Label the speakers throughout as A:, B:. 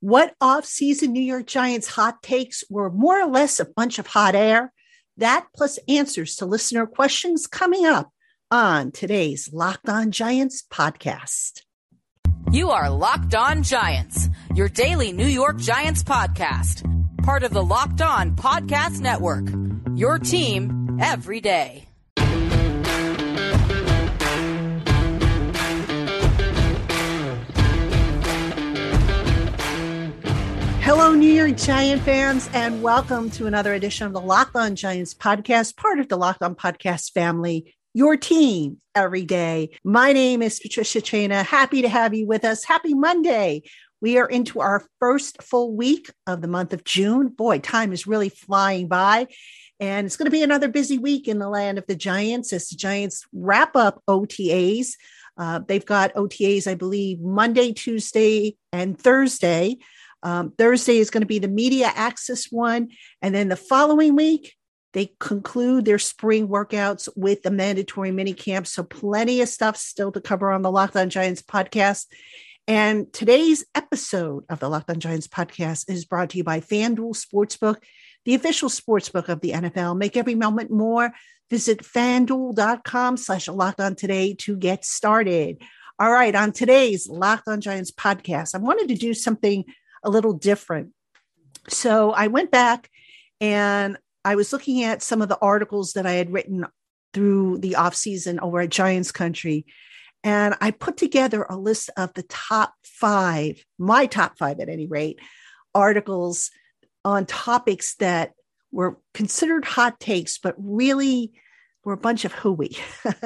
A: What off-season New York Giants hot takes were more or less a bunch of hot air? That plus answers to listener questions coming up on today's Locked On Giants podcast.
B: You are Locked On Giants, your daily New York Giants podcast, part of the Locked On Podcast Network. Your team every day.
A: Hello, New York Giant fans, and welcome to another edition of the Locked On Giants podcast, part of the Locked On Podcast family, your team every day. My name is Patricia Traina. Happy to have you with us. Happy Monday. We are into our first full week of the month of June. Boy, time is really flying by. And it's going to be another busy week in the land of the Giants as the Giants wrap up OTAs. Uh, they've got OTAs, I believe, Monday, Tuesday, and Thursday. Um, Thursday is going to be the media access one. And then the following week, they conclude their spring workouts with the mandatory mini camp. So, plenty of stuff still to cover on the Locked On Giants podcast. And today's episode of the Locked On Giants podcast is brought to you by FanDuel Sportsbook, the official sportsbook of the NFL. Make every moment more. Visit fanduel.com slash locked on today to get started. All right, on today's Locked On Giants podcast, I wanted to do something a little different. So I went back and I was looking at some of the articles that I had written through the off season over at Giants Country. And I put together a list of the top five, my top five at any rate, articles on topics that were considered hot takes, but really were a bunch of hooey.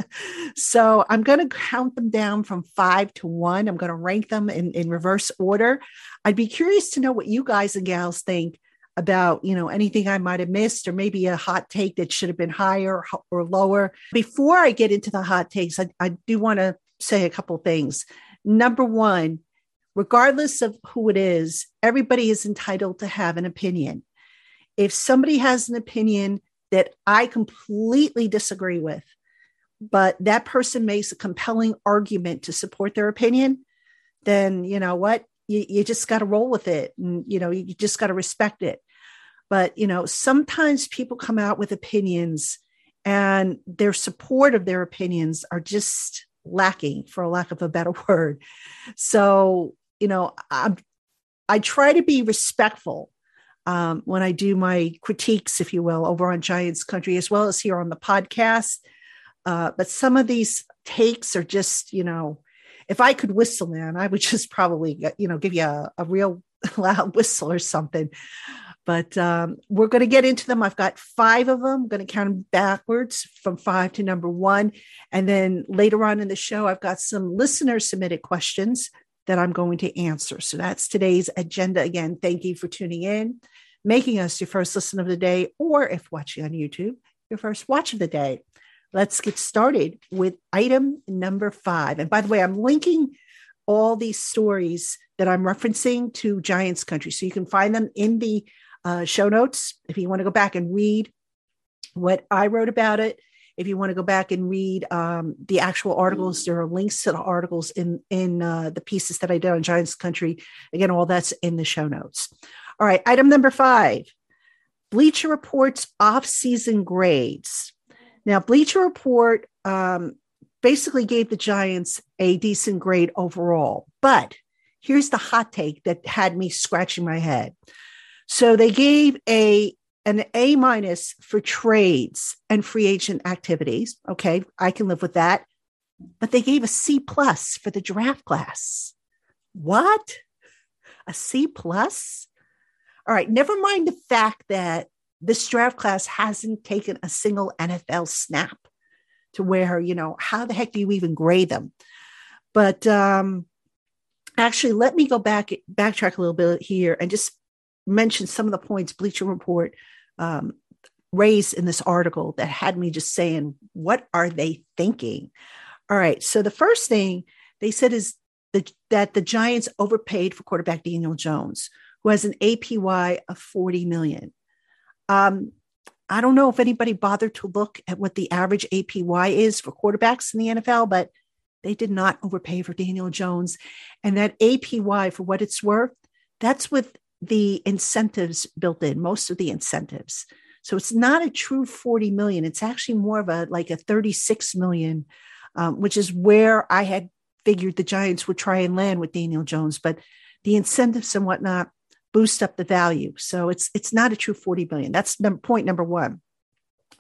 A: so I'm going to count them down from five to one. I'm going to rank them in, in reverse order. I'd be curious to know what you guys and gals think about you know anything i might have missed or maybe a hot take that should have been higher or lower before i get into the hot takes i, I do want to say a couple things number one regardless of who it is everybody is entitled to have an opinion if somebody has an opinion that I completely disagree with, but that person makes a compelling argument to support their opinion, then you know what? You, you just got to roll with it. And, you know, you just got to respect it. But, you know, sometimes people come out with opinions and their support of their opinions are just lacking, for lack of a better word. So, you know, I'm, I try to be respectful um, when I do my critiques, if you will, over on Giants Country, as well as here on the podcast. Uh, but some of these takes are just, you know, if I could whistle, man, I would just probably, you know, give you a, a real loud whistle or something. But um, we're going to get into them. I've got five of them. I'm going to count them backwards from five to number one. And then later on in the show, I've got some listener submitted questions that I'm going to answer. So that's today's agenda. Again, thank you for tuning in, making us your first listen of the day, or if watching on YouTube, your first watch of the day. Let's get started with item number five. And by the way, I'm linking all these stories that I'm referencing to Giants Country. So you can find them in the uh, show notes if you want to go back and read what I wrote about it if you want to go back and read um, the actual articles, there are links to the articles in in uh, the pieces that I did on Giants Country. Again, all that's in the show notes. All right, item number five: Bleacher Report's off-season grades. Now, Bleacher Report um, basically gave the Giants a decent grade overall, but here's the hot take that had me scratching my head. So they gave a an A minus for trades and free agent activities. Okay, I can live with that. But they gave a C plus for the draft class. What? A C plus? All right, never mind the fact that this draft class hasn't taken a single NFL snap to where, you know, how the heck do you even grade them? But um actually let me go back backtrack a little bit here and just mention some of the points Bleacher Report um, raised in this article that had me just saying, what are they thinking? All right. So the first thing they said is the, that the Giants overpaid for quarterback Daniel Jones, who has an APY of 40 million. Um, I don't know if anybody bothered to look at what the average APY is for quarterbacks in the NFL, but they did not overpay for Daniel Jones. And that APY, for what it's worth, That's with the incentives built in, most of the incentives. So it's not a true 40 million. It's actually more of a like a 36 million, um, which is where I had figured the Giants would try and land with Daniel Jones. But the incentives and whatnot boost up the value. So it's it's not a true 40 million. That's number, point number one.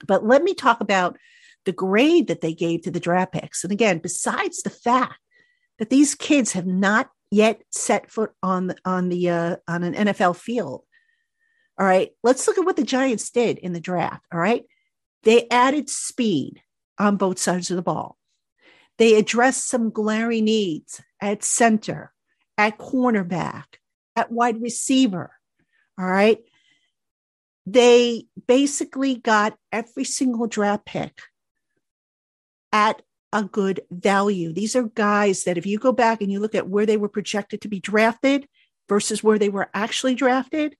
A: But let me talk about the grade that they gave to the draft picks. And again, besides the fact that these kids have not yet set foot on on the uh, on an NFL field. All right, let's look at what the Giants did in the draft. All right, they added speed on both sides of the ball. They addressed some glaring needs at center, at cornerback, at wide receiver. All right. They basically got every single draft pick at a good value. These are guys that, if you go back and you look at where they were projected to be drafted versus where they were actually drafted,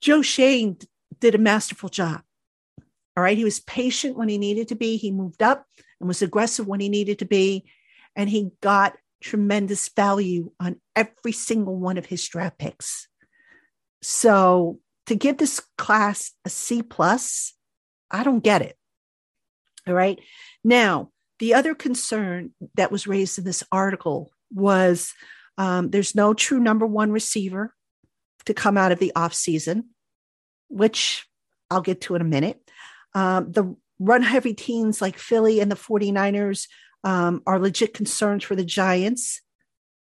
A: Joe Schoen did a masterful job. All right. He was patient when he needed to be. He moved up and was aggressive when he needed to be. And he got tremendous value on every single one of his draft picks. So to give this class a C plus, I don't get it. All right. Now, the other concern that was raised in this article was um, there's no true number one receiver to come out of the offseason, which I'll get to in a minute. Um, the run heavy teams like Philly and the 49ers um, are legit concerns for the Giants.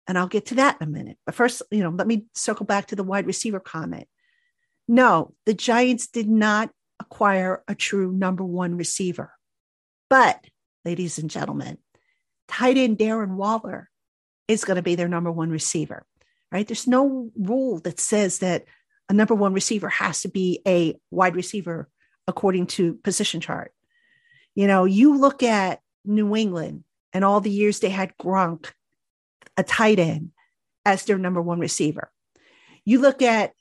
A: And I'll get to that in a minute. But first, you know, let me circle back to the wide receiver comment. No, the Giants did not acquire a true number one receiver. But, ladies and gentlemen, tight end Darren Waller is going to be their number one receiver, right? There's no rule that says that a number one receiver has to be a wide receiver according to position chart. You know, you look at New England and all the years they had Gronk, a tight end, as their number one receiver. You look at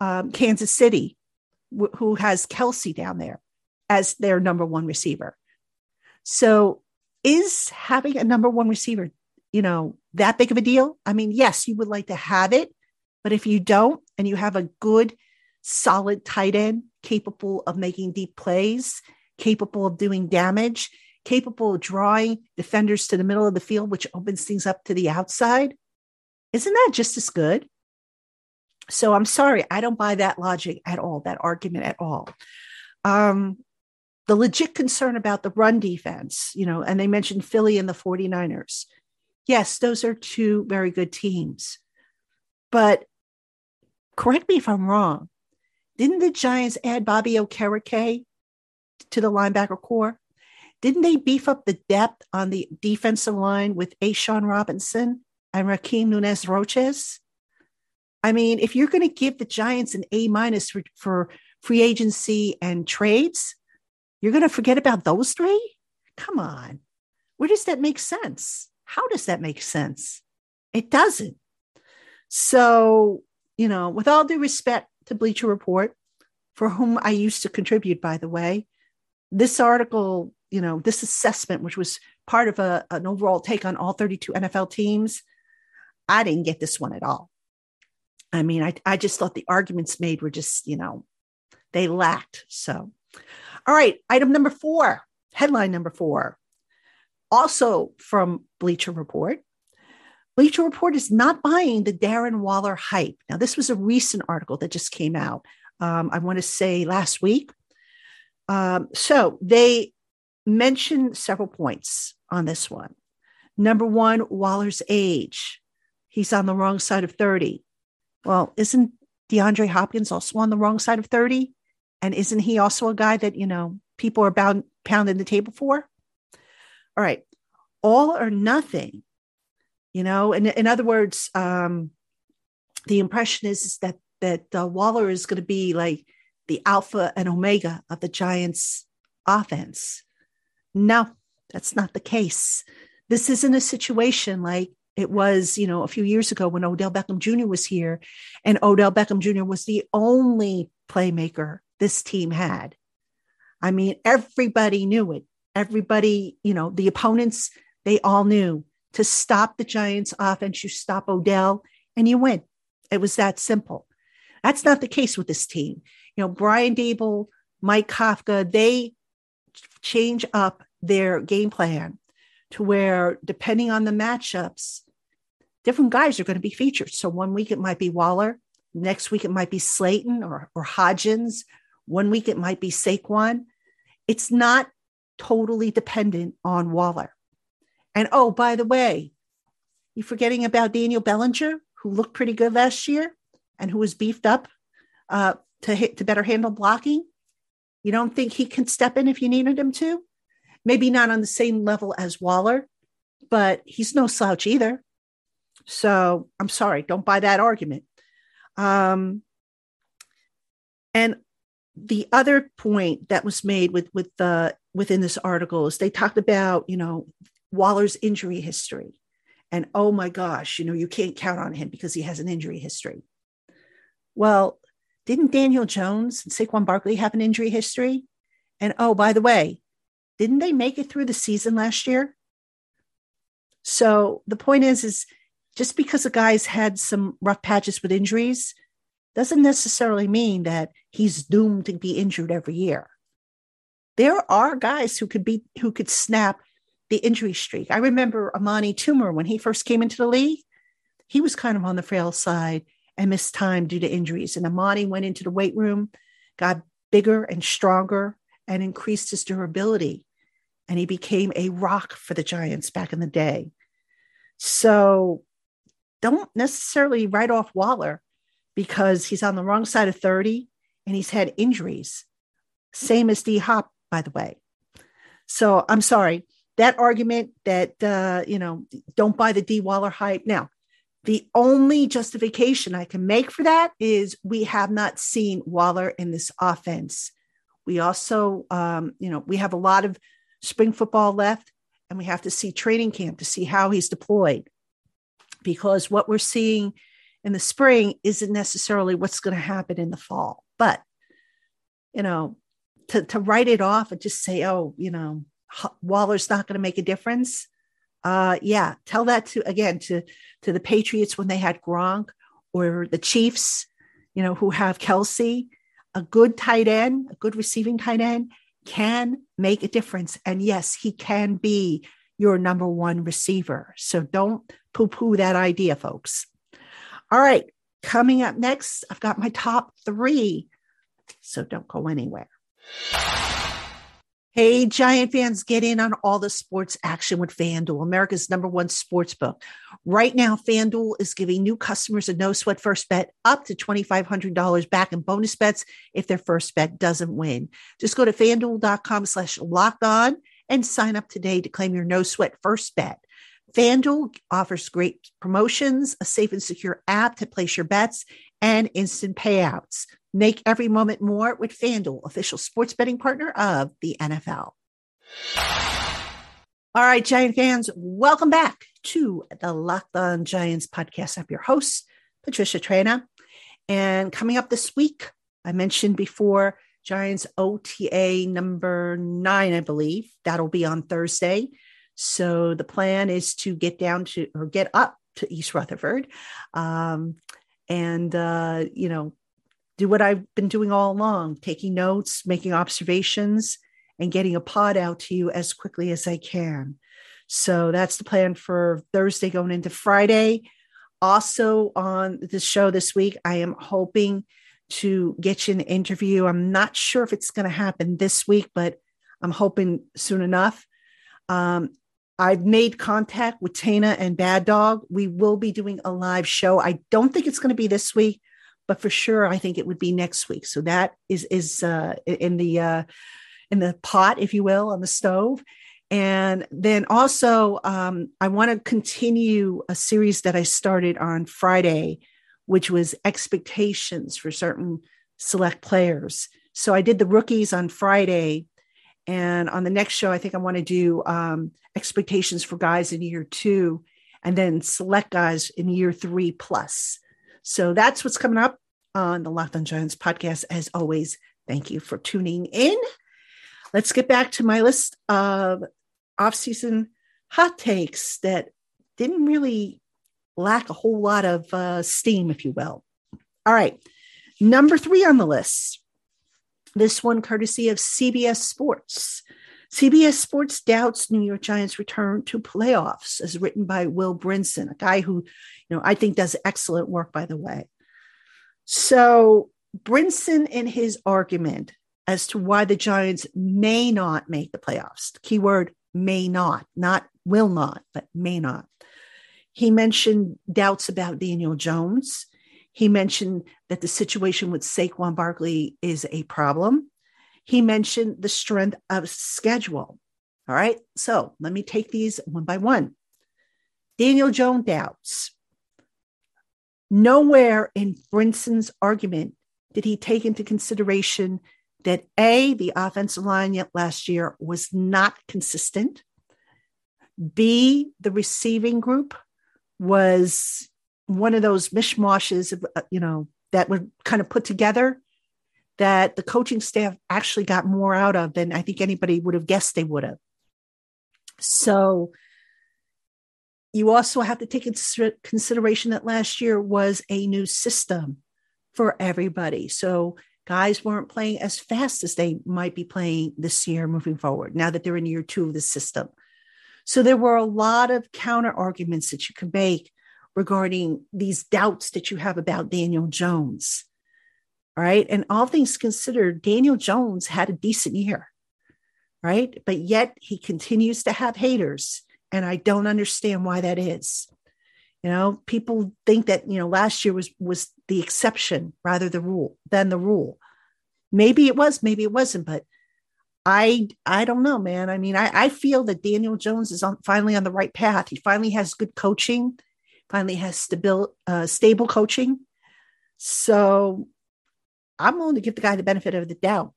A: um, Kansas City, wh- who has Kelce down there as their number one receiver. So, is having a number one receiver, you know, that big of a deal? I mean, yes, you would like to have it, but if you don't, and you have a good, solid tight end capable of making deep plays, capable of doing damage, capable of drawing defenders to the middle of the field, which opens things up to the outside. Isn't that just as good? So I'm sorry, I don't buy that logic at all, that argument at all. Um, the legit concern about the run defense, you know, and they mentioned Philly and the 49ers. Yes, those are two very good teams. But correct me if I'm wrong. Didn't the Giants add Bobby Okereke to the linebacker corps? Didn't they beef up the depth on the defensive line with A'Shawn Robinson and Rakeem Nunez Roches? I mean, if you're going to give the Giants an A minus for, for free agency and trades, you're going to forget about those three? Come on. Where does that make sense? How does that make sense? It doesn't. So, you know, with all due respect to Bleacher Report, for whom I used to contribute, by the way, this article you know, this assessment, which was part of a, an overall take on all 32 NFL teams, I didn't get this one at all. I mean, I, I just thought the arguments made were just, you know, they lacked. So, all right, item number four, headline number four, also from Bleacher Report. Bleacher Report is not buying the Darren Waller hype. Now, this was a recent article that just came out. Um, I want to say last week. Um, so they mention several points on this one. Number one, Waller's age. He's on the wrong side of 30. Well, isn't DeAndre Hopkins also on the wrong side of 30? And isn't he also a guy that, you know, people are bound, pounding the table for? All right. All or nothing. You know, in, in other words, um, the impression is, is that that uh, Waller is going to be like the alpha and omega of the Giants' offense. No, that's not the case. This isn't a situation like it was, you know, a few years ago when Odell Beckham Jr. was here, and Odell Beckham Jr. was the only playmaker this team had. I mean, everybody knew it. Everybody, you know, the opponents, they all knew to stop the Giants offense, you stop Odell and you win. It was that simple. That's not the case with this team. You know, Brian Daboll, Mike Kafka, they change up their game plan to where, depending on the matchups, different guys are going to be featured. So one week it might be Waller, next week it might be Slayton or, or Hodgins, one week it might be Saquon. It's not totally dependent on Waller. And oh, by the way, you forgetting about Daniel Bellinger, who looked pretty good last year and who was beefed up uh, to hit to better handle blocking. You don't think he can step in if you needed him to? Maybe not on the same level as Waller, but he's no slouch either. So I'm sorry, don't buy that argument. Um, and the other point that was made with with the within this article is they talked about you know Waller's injury history, and oh my gosh, you know you can't count on him because he has an injury history. Well, didn't Daniel Jones and Saquon Barkley have an injury history? And oh, by the way, didn't they make it through the season last year? So the point is, is just because a guy's had some rough patches with injuries doesn't necessarily mean that he's doomed to be injured every year. There are guys who could be who could snap the injury streak. I remember Amani Toomer when he first came into the league, he was kind of on the frail side and missed time due to injuries. And Amani went into the weight room, got bigger and stronger, and increased his durability. And he became a rock for the Giants back in the day. So don't necessarily write off Waller because he's on the wrong side of 30 and he's had injuries. Same as D Hop, by the way. So I'm sorry. That argument that, uh, you know, don't buy the D Waller hype. Now, the only justification I can make for that is we have not seen Waller in this offense. We also, um, you know, we have a lot of spring football left, and we have to see training camp to see how he's deployed because what we're seeing in the spring isn't necessarily what's going to happen in the fall. But, you know, to, to write it off and just say, oh, you know, Waller's not going to make a difference. Uh, yeah, tell that to again to to the Patriots when they had Gronk or the Chiefs, you know, who have Kelce. A good tight end, a good receiving tight end can make a difference. And yes, he can be your number one receiver. So don't poo poo that idea, folks. All right, coming up next, I've got my top three. So don't go anywhere. Hey, Giant fans, get in on all the sports action with FanDuel, America's number one sports book. Right now, FanDuel is giving new customers a no sweat first bet up to $2,500 back in bonus bets if their first bet doesn't win. Just go to fanduel.com slash locked on and sign up today to claim your no sweat first bet. FanDuel offers great promotions, a safe and secure app to place your bets, and instant payouts. Make every moment more with FanDuel, official sports betting partner of the NFL. All right, Giant fans, welcome back to the Locked On Giants podcast. I'm your host, Patricia Traina. And coming up this week, I mentioned before Giants OTA number nine, I believe. That'll be on Thursday. So the plan is to get down to or get up to East Rutherford um, and, uh, you know, do what I've been doing all along taking notes, making observations, and getting a pod out to you as quickly as I can. So that's the plan for Thursday going into Friday. Also, on the show this week, I am hoping to get you an interview. I'm not sure if it's going to happen this week, but I'm hoping soon enough. Um, I've made contact with Tana and Bad Dog. We will be doing a live show. I don't think it's going to be this week, but for sure, I think it would be next week. So that is is uh, in the uh, in the pot, if you will, on the stove. And then also, um, I want to continue a series that I started on Friday, which was expectations for certain select players. So I did the rookies on Friday, and on the next show, I think I want to do um, expectations for guys in year two and then select guys in year three plus. So that's what's coming up on the Locked on Giants podcast. As always, thank you for tuning in. Let's get back to my list of off-season hot takes that didn't really lack a whole lot of uh, steam, if you will. All right. Number three on the list. This one courtesy of CBS Sports. CBS Sports doubts New York Giants return to playoffs, as written by Will Brinson, a guy who, you know, I think does excellent work, by the way. So Brinson, in his argument as to why the Giants may not make the playoffs, the keyword may not, not will not, but may not. He mentioned doubts about Daniel Jones. He mentioned that the situation with Saquon Barkley is a problem. He mentioned the strength of schedule. All right. So let me take these one by one. Daniel Jones doubts. Nowhere in Brinson's argument did he take into consideration that A, the offensive line last year was not consistent. B, the receiving group was one of those mishmashes, of, uh, you know, that were kind of put together that the coaching staff actually got more out of than I think anybody would have guessed they would have. So you also have to take into consideration that last year was a new system for everybody. So guys weren't playing as fast as they might be playing this year moving forward, now that they're in year two of the system. So there were a lot of counter arguments that you could make regarding these doubts that you have about Daniel Jones. Right. And all things considered, Daniel Jones had a decent year. Right. But yet he continues to have haters. And I don't understand why that is. You know, people think that, you know, last year was was the exception rather the rule than the rule. Maybe it was, maybe it wasn't, but I I don't know, man. I mean, I, I feel that Daniel Jones is on finally on the right path. He finally has good coaching, finally has stable uh, stable coaching. So I'm willing to give the guy the benefit of the doubt.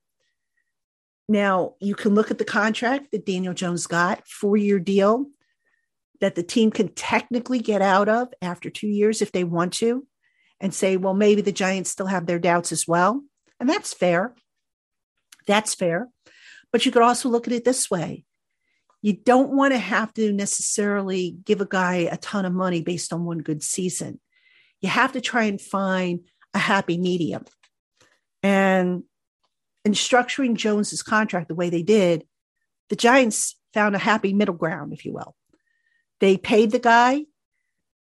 A: Now you can look at the contract that Daniel Jones got, four year deal that the team can technically get out of after two years if they want to, and say, well, maybe the Giants still have their doubts as well. And that's fair. That's fair. But you could also look at it this way you don't want to have to necessarily give a guy a ton of money based on one good season. You have to try and find a happy medium. And in structuring Jones's contract the way they did, the Giants found a happy middle ground, if you will. They paid the guy,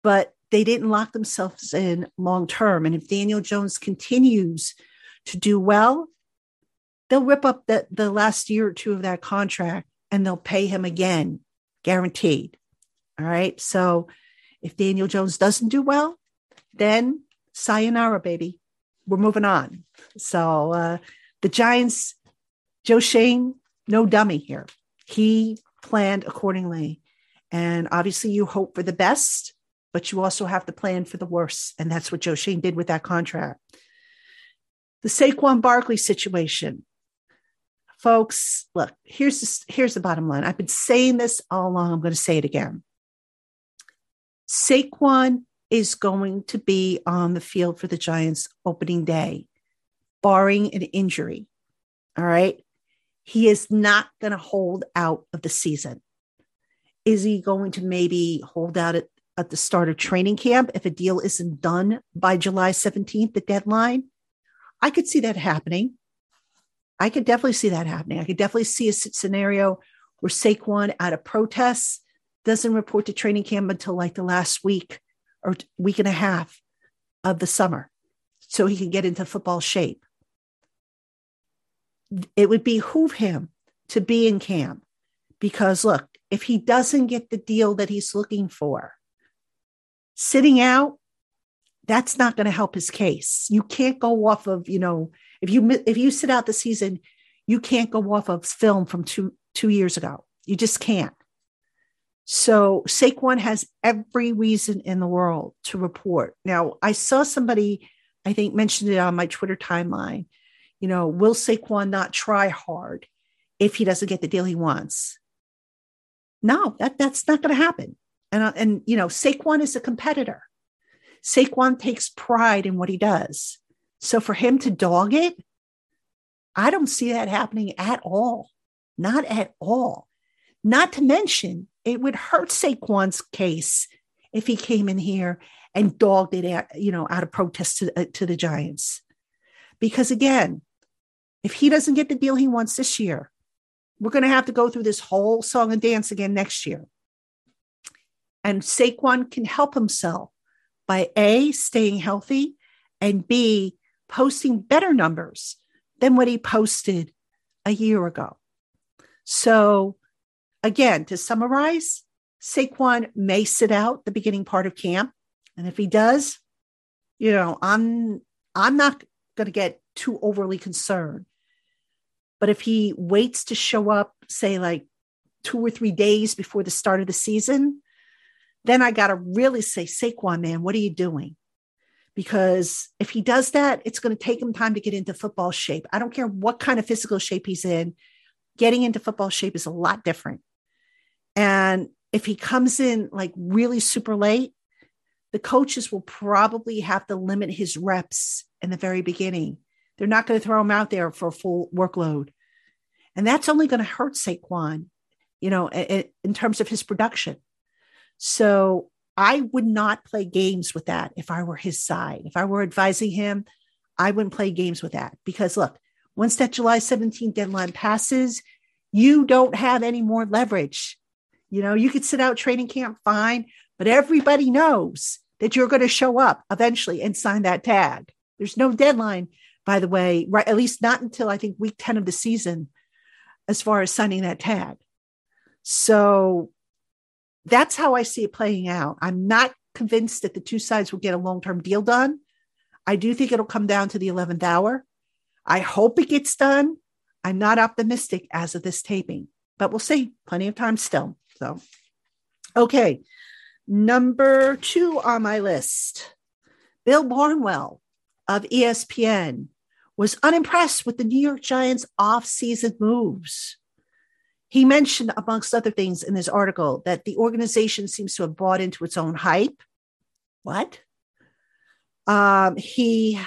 A: but they didn't lock themselves in long term. And if Daniel Jones continues to do well, they'll rip up the, the last year or two of that contract and they'll pay him again, guaranteed. All right. So if Daniel Jones doesn't do well, then sayonara, baby. We're moving on. So uh, the Giants, Joe Schoen, no dummy here. He planned accordingly. And obviously, you hope for the best, but you also have to plan for the worst. And that's what Joe Schoen did with that contract. The Saquon Barkley situation folks look here's the, here's the bottom line. I've been saying this all along. I'm going to say it again. Saquon is going to be on the field for the giants opening day barring an injury all right? He is not going to hold out of the season. Is he going to maybe hold out at, at the start of training camp if a deal isn't done by july 17th the deadline? I could see that happening I could definitely see that happening. I could definitely see a scenario where Saquon, out of protests, doesn't report to training camp until like the last week or week and a half of the summer so he can get into football shape. It would behoove him to be in camp because, look, if he doesn't get the deal that he's looking for, sitting out, that's not going to help his case. You can't go off of, you know, if you if you sit out the season, you can't go off of film from two two years ago. You just can't. So Saquon has every reason in the world to report. Now, I saw somebody, I think, mentioned it on my Twitter timeline. You know, will Saquon not try hard if he doesn't get the deal he wants? No, that that's not going to happen. And uh, and you know, Saquon is a competitor. Saquon takes pride in what he does. So for him to dog it, I don't see that happening at all. Not at all. Not to mention, it would hurt Saquon's case if he came in here and dogged it out, you know, out of protest to, uh, to the Giants. Because again, if he doesn't get the deal he wants this year, we're going to have to go through this whole song and dance again next year. And Saquon can help himself by A, staying healthy, and B, posting better numbers than what he posted a year ago. So, again, to summarize, Saquon may sit out the beginning part of camp. And if he does, you know, I'm I'm not going to get too overly concerned. But if he waits to show up, say like two or three days before the start of the season, then I got to really say, Saquon, man, what are you doing? Because if he does that, it's going to take him time to get into football shape. I don't care what kind of physical shape he's in, getting into football shape is a lot different. And if he comes in like really super late, the coaches will probably have to limit his reps in the very beginning. They're not going to throw him out there for a full workload. And that's only going to hurt Saquon, you know, in terms of his production. So I would not play games with that if I were his side. If I were advising him, I wouldn't play games with that because look, once that July 17th deadline passes, you don't have any more leverage. You know, you could sit out training camp fine, but everybody knows that you're going to show up eventually and sign that tag. There's no deadline, by the way, right? At least not until I think week 10 of the season, as far as signing that tag. So that's how I see it playing out. I'm not convinced that the two sides will get a long term deal done. I do think it'll come down to the 11th hour. I hope it gets done. I'm not optimistic as of this taping, but we'll see. Plenty of time still. So, okay. Number two on my list Bill Barnwell of ESPN was unimpressed with the New York Giants off-season moves. He mentioned, amongst other things in his article, that the organization seems to have bought into its own hype. What? Um, he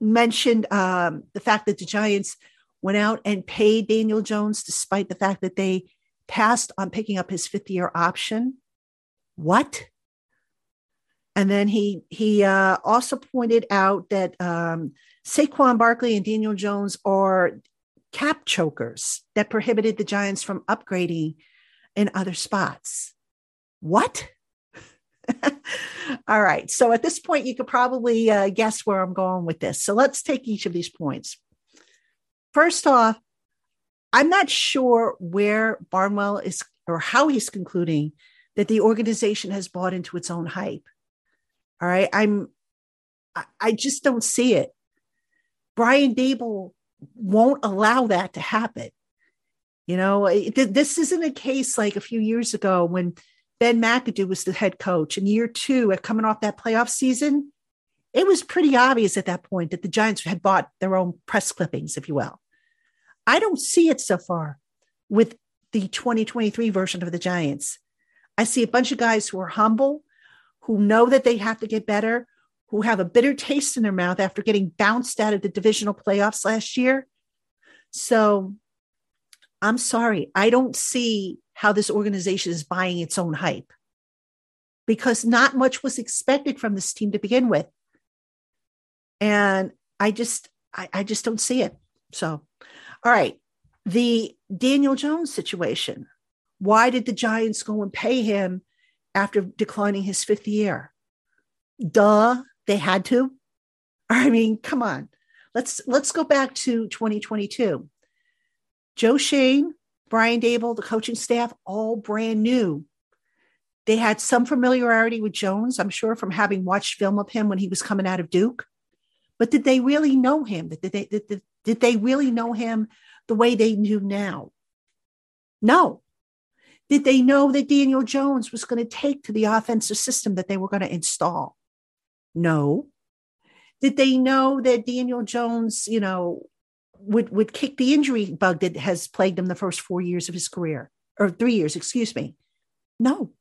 A: mentioned um, the fact that the Giants went out and paid Daniel Jones despite the fact that they passed on picking up his fifth year option. What? And then he he uh, also pointed out that um, Saquon Barkley and Daniel Jones are cap chokers that prohibited the Giants from upgrading in other spots. What? All right. So at this point, you could probably uh, guess where I'm going with this. So let's take each of these points. First off, I'm not sure where Barnwell is or how he's concluding that the organization has bought into its own hype. All right. I'm, I just don't see it. Brian Daboll won't allow that to happen. You know, this isn't a case like a few years ago when Ben McAdoo was the head coach in year two at coming off that playoff season. It was pretty obvious at that point that the Giants had bought their own press clippings, if you will. I don't see it so far with the 2023 version of the Giants. I see a bunch of guys who are humble, who know that they have to get better, who have a bitter taste in their mouth after getting bounced out of the divisional playoffs last year. So I'm sorry, I don't see how this organization is buying its own hype because not much was expected from this team to begin with. And I just, I, I just don't see it. So all right. The Daniel Jones situation. Why did the Giants go and pay him after declining his fifth year? Duh, they had to. I mean, come on. Let's let's go back to 2022. Joe Schoen, Brian Daboll, the coaching staff, all brand new. They had some familiarity with Jones, I'm sure, from having watched film of him when he was coming out of Duke. But did they really know him? Did they, did, did they really know him the way they knew now? No. Did they know that Daniel Jones was going to take to the offensive system that they were going to install? No. Did they know that Daniel Jones, you know, would, would kick the injury bug that has plagued him the first four years of his career, or three years, excuse me? No.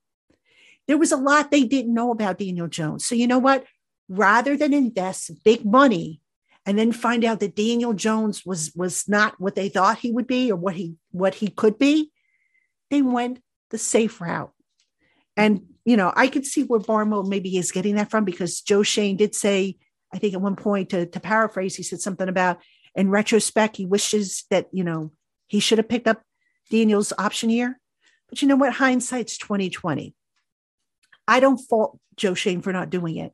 A: There was a lot they didn't know about Daniel Jones. So, you know what? Rather than invest big money and then find out that Daniel Jones was was not what they thought he would be or what he what he could be, they went the safe route. And you know, I could see where Barmo maybe is getting that from because Joe Schoen did say, I think at one point to, to paraphrase, he said something about in retrospect, he wishes that, you know, he should have picked up Daniel's option year. But you know what? Hindsight's 2020. I don't fault Joe Schoen for not doing it.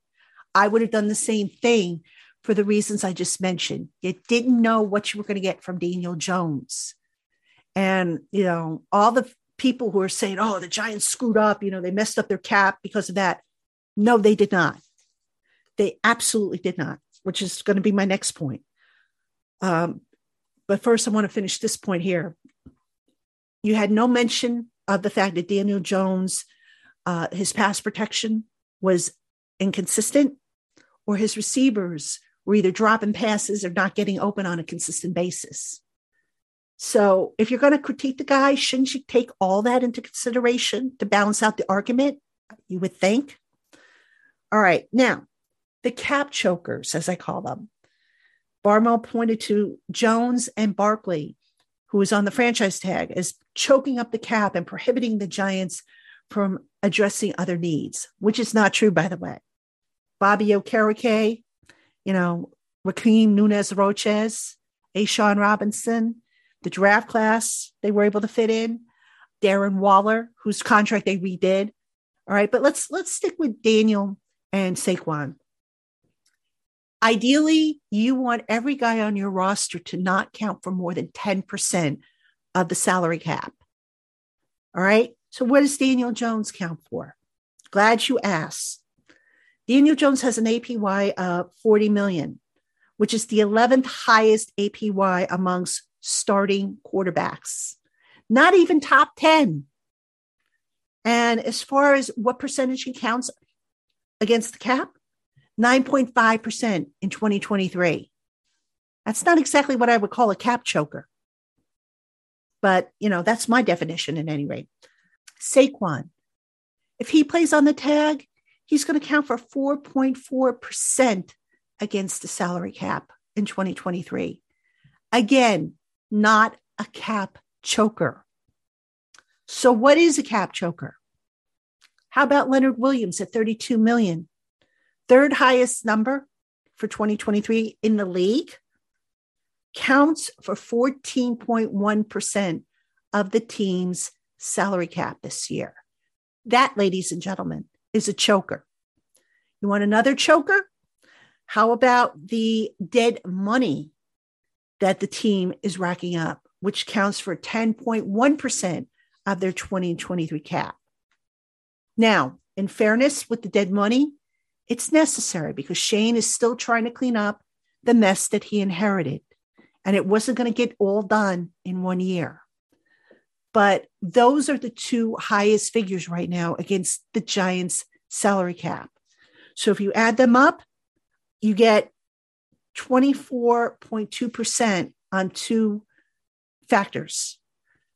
A: I would have done the same thing for the reasons I just mentioned. You didn't know what you were going to get from Daniel Jones. And, you know, all the people who are saying, oh, the Giants screwed up, you know, they messed up their cap because of that. No, they did not. They absolutely did not, which is going to be my next point. Um, but first, I want to finish this point here. You had no mention of the fact that Daniel Jones, uh, his pass protection was inconsistent, or his receivers were either dropping passes or not getting open on a consistent basis. So if you're going to critique the guy, shouldn't you take all that into consideration to balance out the argument? You would think. All right. Now, the cap chokers, as I call them. Barmo pointed to Jones and Barkley, who was on the franchise tag, as choking up the cap and prohibiting the Giants from addressing other needs, which is not true, by the way. Bobby Okereke, you know, Rakeem Nunez Roches, A'Shawn Robinson, the draft class they were able to fit in, Darren Waller, whose contract they redid. All right, but let's let's stick with Daniel and Saquon. Ideally, you want every guy on your roster to not count for more than 10% of the salary cap. All right. So, what does Daniel Jones count for? Glad you asked. Daniel Jones has an APY of 40 million, which is the 11th highest APY amongst starting quarterbacks, not even top 10. And as far as what percentage he counts against the cap, 9.5% in 2023. That's not exactly what I would call a cap choker. But, you know, that's my definition at any rate. Saquon, if he plays on the tag, he's going to count for 4.4% against the salary cap in 2023. Again, not a cap choker. So, what is a cap choker? How about Leonard Williams at 32 million? Third highest number for 2023 in the league, counts for 14.1% of the team's salary cap this year. That, ladies and gentlemen, is a choker. You want another choker? How about the dead money that the team is racking up, which counts for 10.1% of their 2023 cap. Now, in fairness with the dead money, it's necessary because Schoen is still trying to clean up the mess that he inherited. And it wasn't going to get all done in one year. But those are the two highest figures right now against the Giants' salary cap. So if you add them up, you get 24.2% on two factors.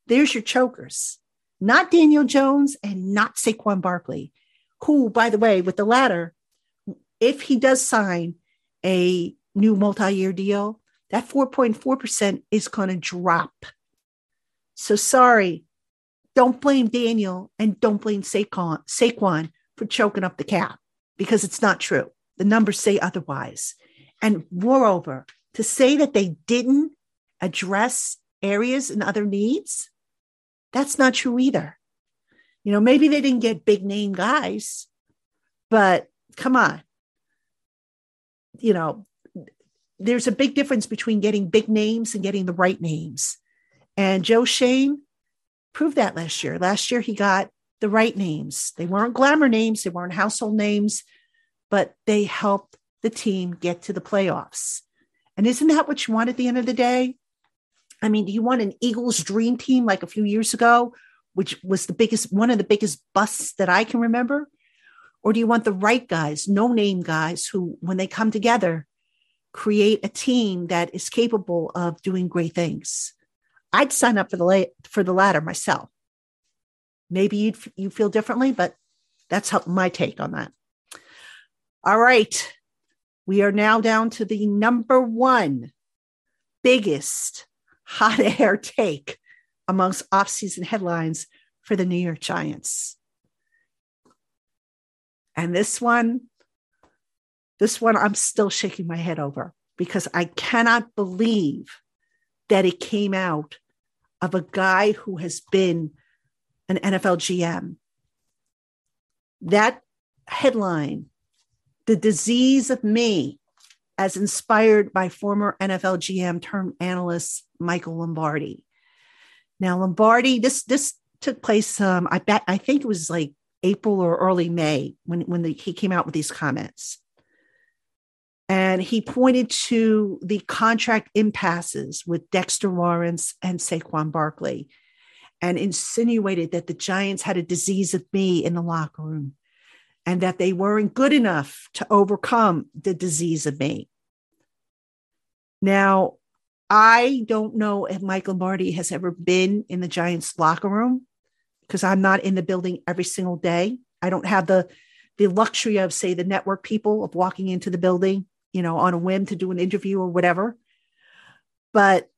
A: There's your chokers, not Daniel Jones and not Saquon Barkley, who, by the way, with the latter, if he does sign a new multi year deal, that 4.4% is going to drop. So sorry, don't blame Daniel and don't blame Saquon, Saquon for choking up the cap because it's not true. The numbers say otherwise. And moreover, to say that they didn't address areas and other needs, that's not true either. You know, maybe they didn't get big name guys, but come on. You know, there's a big difference between getting big names and getting the right names. And Joe Schoen proved that last year. Last year, he got the right names. They weren't glamour names, they weren't household names, but they helped the team get to the playoffs. And isn't that what you want at the end of the day? I mean, do you want an Eagles dream team like a few years ago, which was the biggest, one of the biggest busts that I can remember? Or do you want the right guys, no name guys who, when they come together, create a team that is capable of doing great things? I'd sign up for the la- for the latter myself. Maybe you you feel differently, but that's how, my take on that. All right, we are now down to the number one biggest hot air take amongst offseason headlines for the New York Giants. And this one, this one, I'm still shaking my head over because I cannot believe that it came out of a guy who has been an NFL GM. That headline, The Disease of Me, as inspired by former NFL GM turned analyst Michael Lombardi. Now, Lombardi, this this took place. Um, I bet I think it was like April or early May when when the, he came out with these comments, and he pointed to the contract impasses with Dexter Lawrence and Saquon Barkley, and insinuated that the Giants had a disease of me in the locker room, and that they weren't good enough to overcome the disease of me. Now, I don't know if Mike Lombardi has ever been in the Giants locker room because I'm not in the building every single day. I don't have the the luxury of say the network people of walking into the building, you know, on a whim to do an interview or whatever. But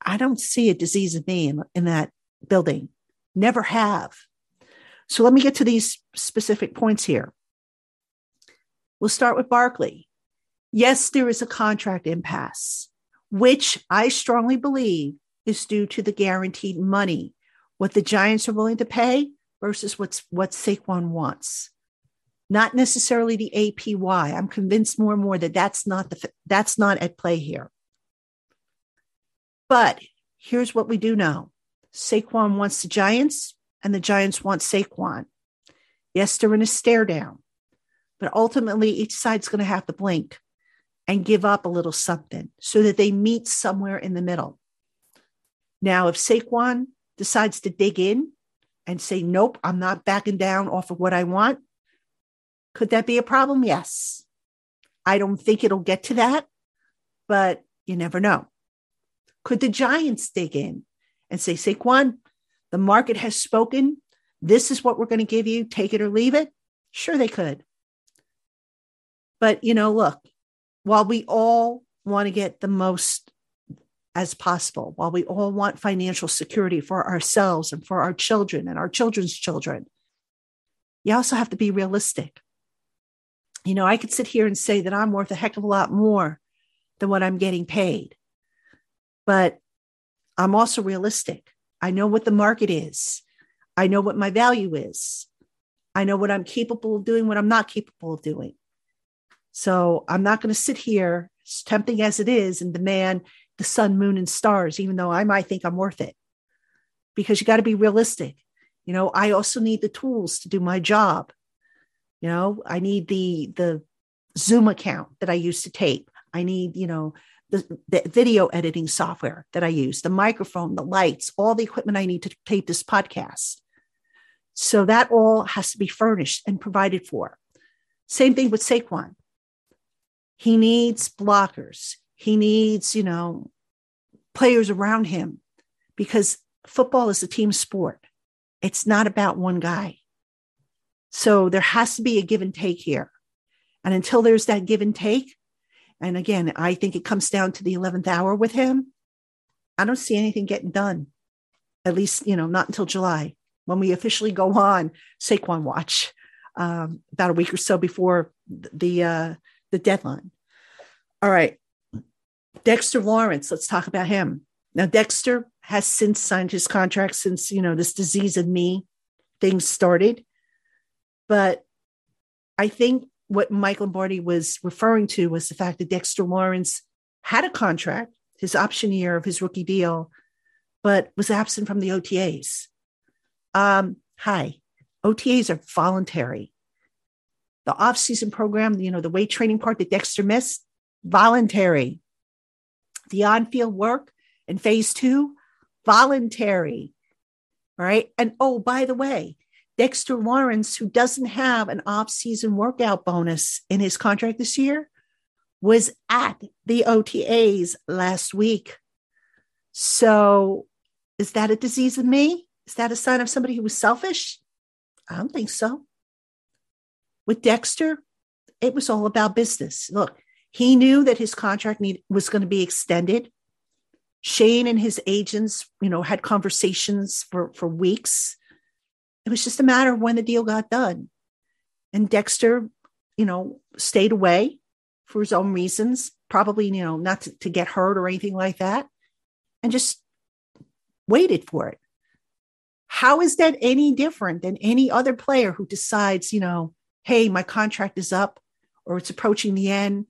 A: I don't see a disease of me in, in that building. Never have. So let me get to these specific points here. We'll start with Barkley. Yes, there is a contract impasse which I strongly believe is due to the guaranteed money, what the Giants are willing to pay versus what's what Saquon wants. Not necessarily the APY. I'm convinced more and more that that's not the that's not at play here. But here's what we do know: Saquon wants the Giants, and the Giants want Saquon. Yes, they're in a stare down, but ultimately each side's going to have to blink and give up a little something so that they meet somewhere in the middle. Now, if Saquon decides to dig in and say, nope, I'm not backing down off of what I want, could that be a problem? Yes. I don't think it'll get to that, but you never know. Could the Giants dig in and say, Saquon, the market has spoken. This is what we're going to give you. Take it or leave it. Sure, they could. But, you know, look, while we all want to get the most as possible, while we all want financial security for ourselves and for our children and our children's children, you also have to be realistic. You know, I could sit here and say that I'm worth a heck of a lot more than what I'm getting paid, but I'm also realistic. I know what the market is, I know what my value is, I know what I'm capable of doing, what I'm not capable of doing. So I'm not going to sit here, as tempting as it is, and demand the sun, moon, and stars, even though I might think I'm worth it. Because you got to be realistic. You know, I also need the tools to do my job. You know, I need the the Zoom account that I use to tape. I need, you know, the, the video editing software that I use, the microphone, the lights, all the equipment I need to tape this podcast. So that all has to be furnished and provided for. Same thing with Saquon. He needs blockers. He needs, you know, players around him because football is a team sport. It's not about one guy. So there has to be a give and take here. And until there's that give and take, and again, I think it comes down to the 11th hour with him, I don't see anything getting done. At least, you know, not until July when we officially go on Saquon watch um, about a week or so before the uh, the deadline. All right. Dexter Lawrence, let's talk about him. Now, Dexter has since signed his contract since, you know, this disease of me thing started. But I think what Mike Lombardi was referring to was the fact that Dexter Lawrence had a contract, his option year of his rookie deal, but was absent from the OTAs. Um, hi, OTAs are voluntary the off-season program, you know, the weight training part that Dexter missed, voluntary. The on-field work in phase two, voluntary. All right. And oh, by the way, Dexter Lawrence, who doesn't have an off-season workout bonus in his contract this year, was at the OTAs last week. So is that a disease of me? Is that a sign of somebody who was selfish? I don't think so. With Dexter, it was all about business. Look, he knew that his contract need, was going to be extended. Schoen and his agents, you know, had conversations for, for weeks. It was just a matter of when the deal got done. and Dexter, you know, stayed away for his own reasons, probably, you know, not to, to get hurt or anything like that, and just waited for it. How is that any different than any other player who decides, you know, hey, my contract is up or it's approaching the end?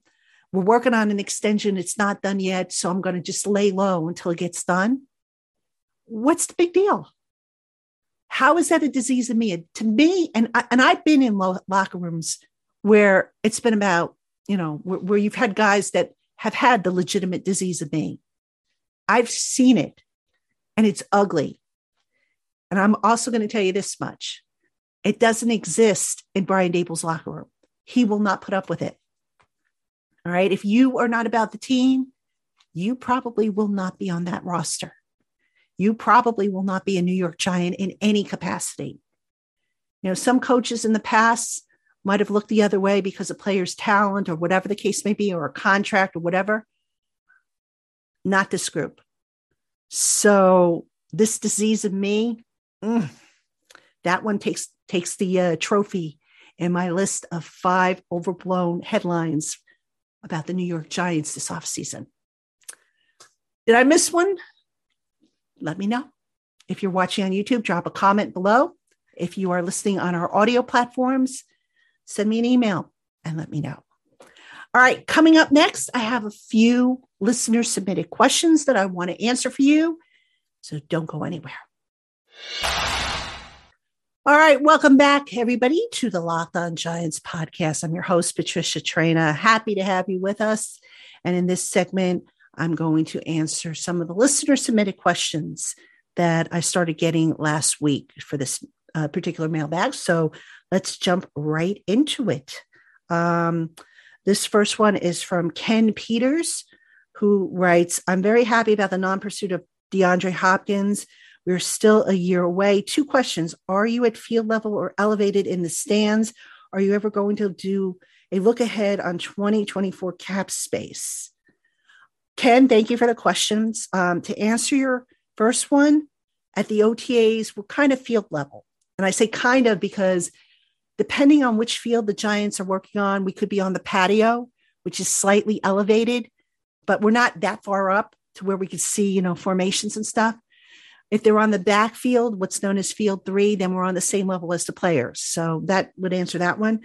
A: We're working on an extension. It's not done yet. So I'm going to just lay low until it gets done. What's the big deal? How is that a disease of me? To me, and I, and I've been in lo- locker rooms where it's been about, you know, where, where you've had guys that have had the legitimate disease of me. I've seen it and it's ugly. And I'm also going to tell you this much it doesn't exist in Brian Daboll's locker room. He will not put up with it. All right. If you are not about the team, you probably will not be on that roster. You probably will not be a New York Giant in any capacity. You know, some coaches in the past might have looked the other way because of players' talent or whatever the case may be, or a contract or whatever. Not this group. So this disease of me, mm, that one takes takes the uh, trophy in my list of five overblown headlines about the New York Giants this offseason. Did I miss one? Let me know. If you're watching on YouTube, drop a comment below. If you are listening on our audio platforms, send me an email and let me know. All right, coming up next, I have a few listener submitted questions that I want to answer for you. So don't go anywhere. All right, welcome back, everybody, to the Locked On Giants podcast. I'm your host, Patricia Traina. Happy to have you with us. And in this segment, I'm going to answer some of the listener submitted questions that I started getting last week for this uh, particular mailbag. So let's jump right into it. Um, this first one is from Ken Peters, who writes I'm very happy about the non pursuit of DeAndre Hopkins. We're still a year away. Two questions Are you at field level or elevated in the stands? Are you ever going to do a look ahead on 2024 cap space? Ken, thank you for the questions. Um, to answer your first one, at the OTAs, we're kind of field level. And I say kind of because depending on which field the Giants are working on, we could be on the patio, which is slightly elevated, but we're not that far up to where we could see, you know, formations and stuff. If they're on the backfield, what's known as field three, then we're on the same level as the players. So that would answer that one.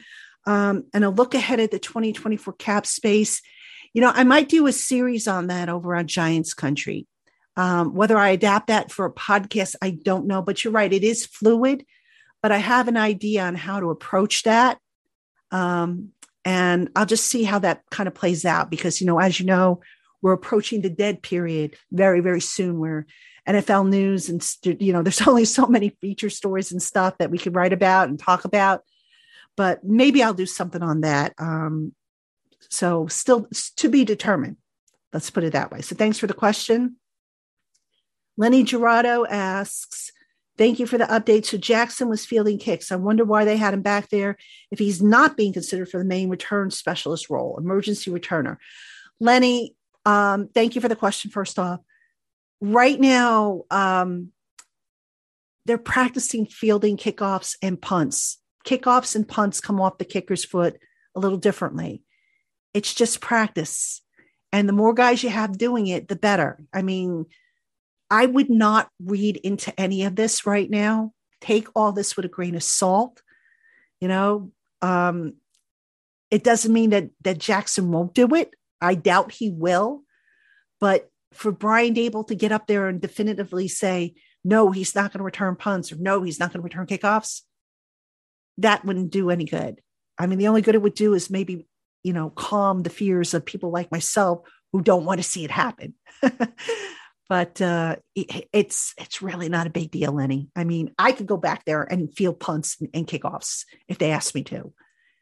A: Um, and a look ahead at the 2024 cap space. You know, I might do a series on that over on Giants Country. Um, whether I adapt that for a podcast, I don't know. But you're right, it is fluid. But I have an idea on how to approach that. Um, and I'll just see how that kind of plays out because, you know, as you know, we're approaching the dead period very, very soon where NFL news and you know there's only so many feature stories and stuff that we could write about and talk about but maybe I'll do something on that um, so still to be determined let's put it that way so thanks for the question Lenny Gerardo asks Thank you for the update. So Jackson was fielding kicks. I wonder why they had him back there if he's not being considered for the main return specialist role, emergency returner. Lenny, um, thank you for the question, first off right now um, they're practicing fielding kickoffs and punts. Kickoffs and punts come off the kicker's foot a little differently. It's just practice. And the more guys you have doing it, the better. I mean, I would not read into any of this right now. Take all this with a grain of salt. You know, um, it doesn't mean that that Jackson won't do it. I doubt he will, but for Brian Daboll to get up there and definitively say, no, he's not going to return punts or no, he's not going to return kickoffs, that wouldn't do any good. I mean, the only good it would do is maybe, you know, calm the fears of people like myself who don't want to see it happen. but uh, it, it's it's really not a big deal, Lenny. I mean, I could go back there and feel punts and, and kickoffs if they asked me to.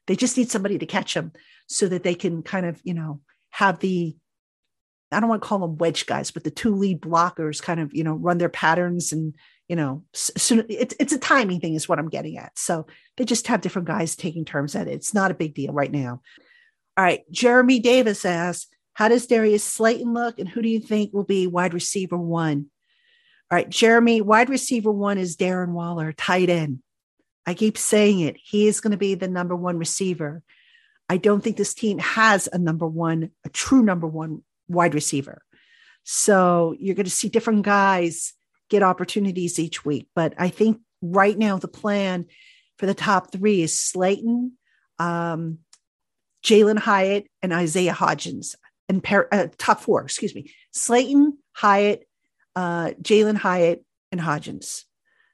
A: They just need somebody to catch them so that they can kind of, you know, have the I don't want to call them wedge guys, but the two lead blockers kind of, you know, run their patterns and, you know, it's, it's a timing thing is what I'm getting at. So they just have different guys taking turns at it. It's not a big deal right now. All right. Jeremy Davis asks, how does Darius Slayton look and who do you think will be wide receiver one? All right, Jeremy, wide receiver one is Darren Waller, tight end. I keep saying it. He is going to be the number one receiver. I don't think this team has a number one, a true number one wide receiver. So you're going to see different guys get opportunities each week. But I think right now the plan for the top three is Slayton, um, Jalin Hyatt, and Isaiah Hodgins. And par- uh, top four, excuse me, Slayton, Hyatt, uh, Jalin Hyatt, and Hodgins.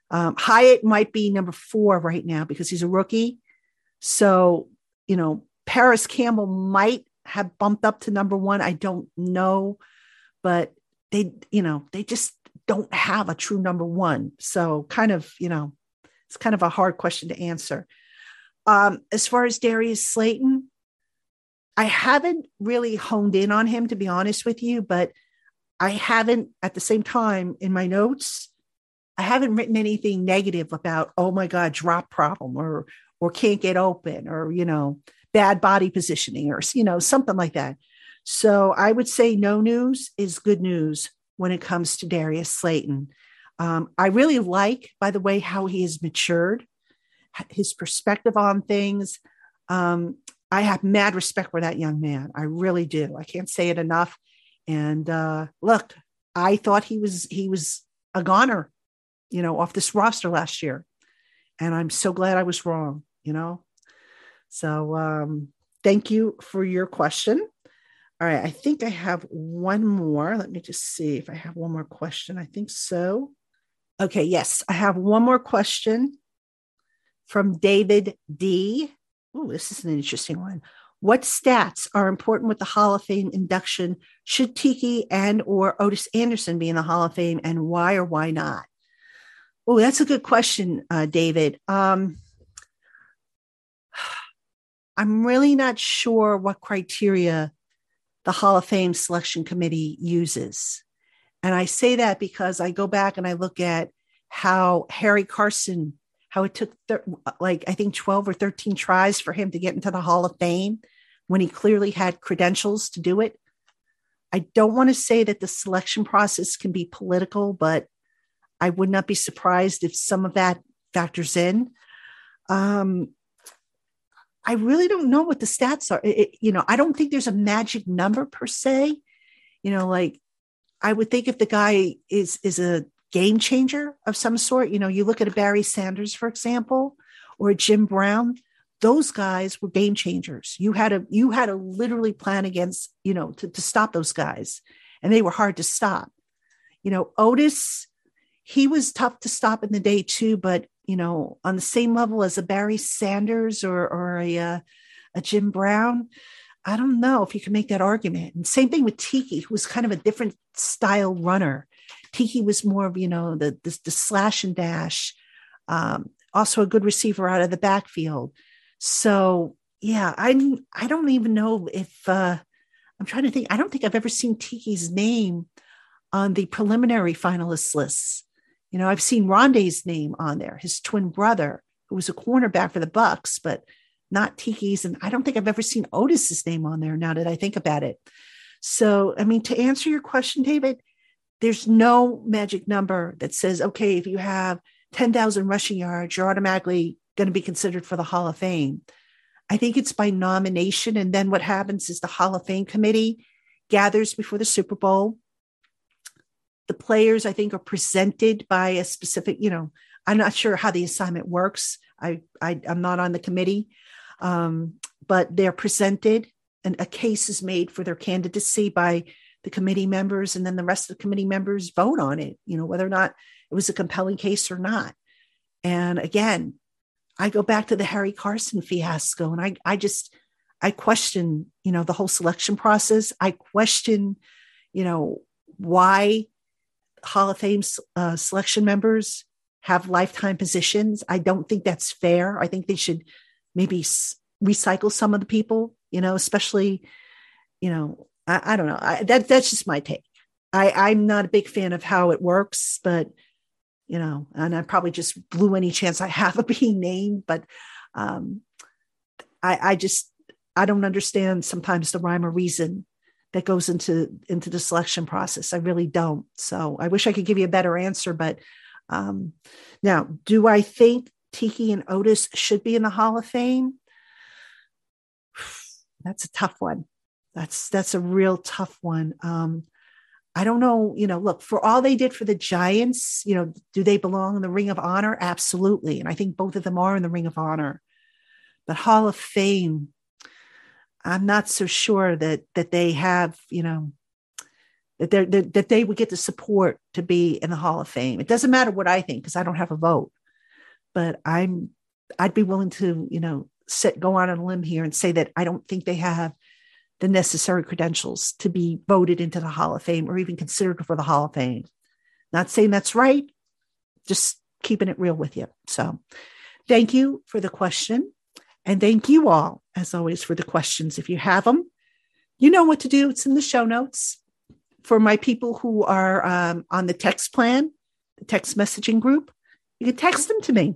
A: Um, Hyatt might be number four right now because he's a rookie. So, you know, Parris Campbell might have bumped up to number one. I don't know, but they, you know, they just don't have a true number one. So, kind of, you know, it's kind of a hard question to answer. Um, as far as Darius Slayton, I haven't really honed in on him, to be honest with you, but I haven't at the same time in my notes, I haven't written anything negative about, oh my God, drop problem or or can't get open or, you know, bad body positioning or, you know, something like that. So I would say no news is good news when it comes to Darius Slayton. Um, I really like, by the way, how he has matured, his perspective on things. Um, I have mad respect for that young man. I really do. I can't say it enough. And uh, look, I thought he was he was a goner, you know, off this roster last year, and I'm so glad I was wrong. You know, so um, thank you for your question. All right, I think I have one more. Let me just see if I have one more question. I think so. Okay, yes, I have one more question from David D. Oh, this is an interesting one. What stats are important with the Hall of Fame induction? Should Tiki and or Ottis Anderson be in the Hall of Fame, and why or why not? Oh, that's a good question, uh, David. Um, I'm really not sure what criteria the Hall of Fame selection committee uses. And I say that because I go back and I look at how Harry Carson how it took like I think 12 or 13 tries for him to get into the Hall of Fame when he clearly had credentials to do it. I don't want to say that the selection process can be political, but I would not be surprised if some of that factors in. Um, I really don't know what the stats are. It, you know, I don't think there's a magic number per se. You know, like I would think if the guy is is a game changer of some sort. You know, you look at a Barry Sanders, for example, or a Jim Brown. Those guys were game changers. You had to you had to literally plan against, you know, to, to stop those guys. And they were hard to stop. You know, Ottis, he was tough to stop in the day too, but you know, on the same level as a Barry Sanders or or a uh, a Jim Brown, I don't know if you can make that argument. And same thing with Tiki, who was kind of a different style runner. Tiki was more of, you know, the, the, the slash and dash, um, also a good receiver out of the backfield. So yeah, I'm, I don't even know if, uh, I'm trying to think, I don't think I've ever seen Tiki's name on the preliminary finalists lists. You know, I've seen Rondé's name on there, his twin brother, who was a cornerback for the Bucs, but not Tiki's. And I don't think I've ever seen Ottis's name on there now that I think about it. So, I mean, to answer your question, David, there's no magic number that says, okay, if you have 10,000 rushing yards, you're automatically going to be considered for the Hall of Fame. I think it's by nomination. And then what happens is the Hall of Fame committee gathers before the Super Bowl. The players, I think, are presented by a specific, you know, I'm not sure how the assignment works. I, I am not on the committee, um, but they're presented and a case is made for their candidacy by the committee members and then the rest of the committee members vote on it, you know, whether or not it was a compelling case or not. And again, I go back to the Harry Carson fiasco and I, I just, I question, you know, the whole selection process. I question, you know, why Hall of Fame uh, selection members have lifetime positions. I don't think that's fair. I think they should maybe s- recycle some of the people, you know, especially, you know, I, I don't know. I, that that's just my take. I, I'm not a big fan of how it works, but you know, and I probably just blew any chance I have of being named. But um, I, I just I don't understand sometimes the rhyme or reason that goes into into the selection process. I really don't. So I wish I could give you a better answer. But um, now, do I think Tiki and Ottis should be in the Hall of Fame? That's a tough one. That's that's a real tough one. Um, I don't know, you know, look, for all they did for the Giants, you know, do they belong in the Ring of Honor? Absolutely. And I think both of them are in the Ring of Honor. But Hall of Fame, I'm not so sure that that they have, you know, that they that they would get the support to be in the Hall of Fame. It doesn't matter what I think because I don't have a vote, but I'm I'd be willing to, you know, sit go on a limb here and say that I don't think they have the necessary credentials to be voted into the Hall of Fame or even considered for the Hall of Fame. Not saying that's right, just keeping it real with you. So, thank you for the question. And thank you all, as always, for the questions. If you have them, you know what to do. It's in the show notes. For my people who are um, on the text plan, the text messaging group, you can text them to me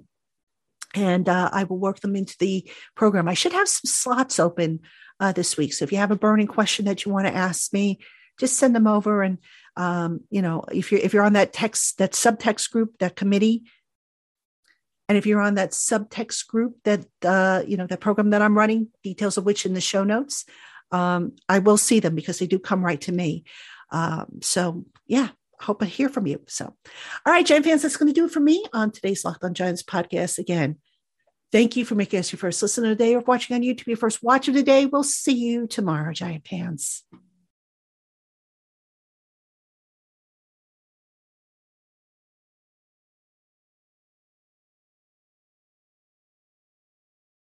A: and uh, I will work them into the program. I should have some slots open uh, this week. So if you have a burning question that you want to ask me, just send them over. And um, you know, if you're if you're on that text that subtext group, that committee, and if you're on that subtext group, that uh, you know that program that I'm running, details of which in the show notes, um, I will see them because they do come right to me. Um, so yeah, hope I hear from you. So, all right, Giant fans, that's going to do it for me on today's Locked On Giants podcast. Again, Thank you for making us your first listener of the day or watching on YouTube, your first watch of the day. We'll see you tomorrow, Giant fans.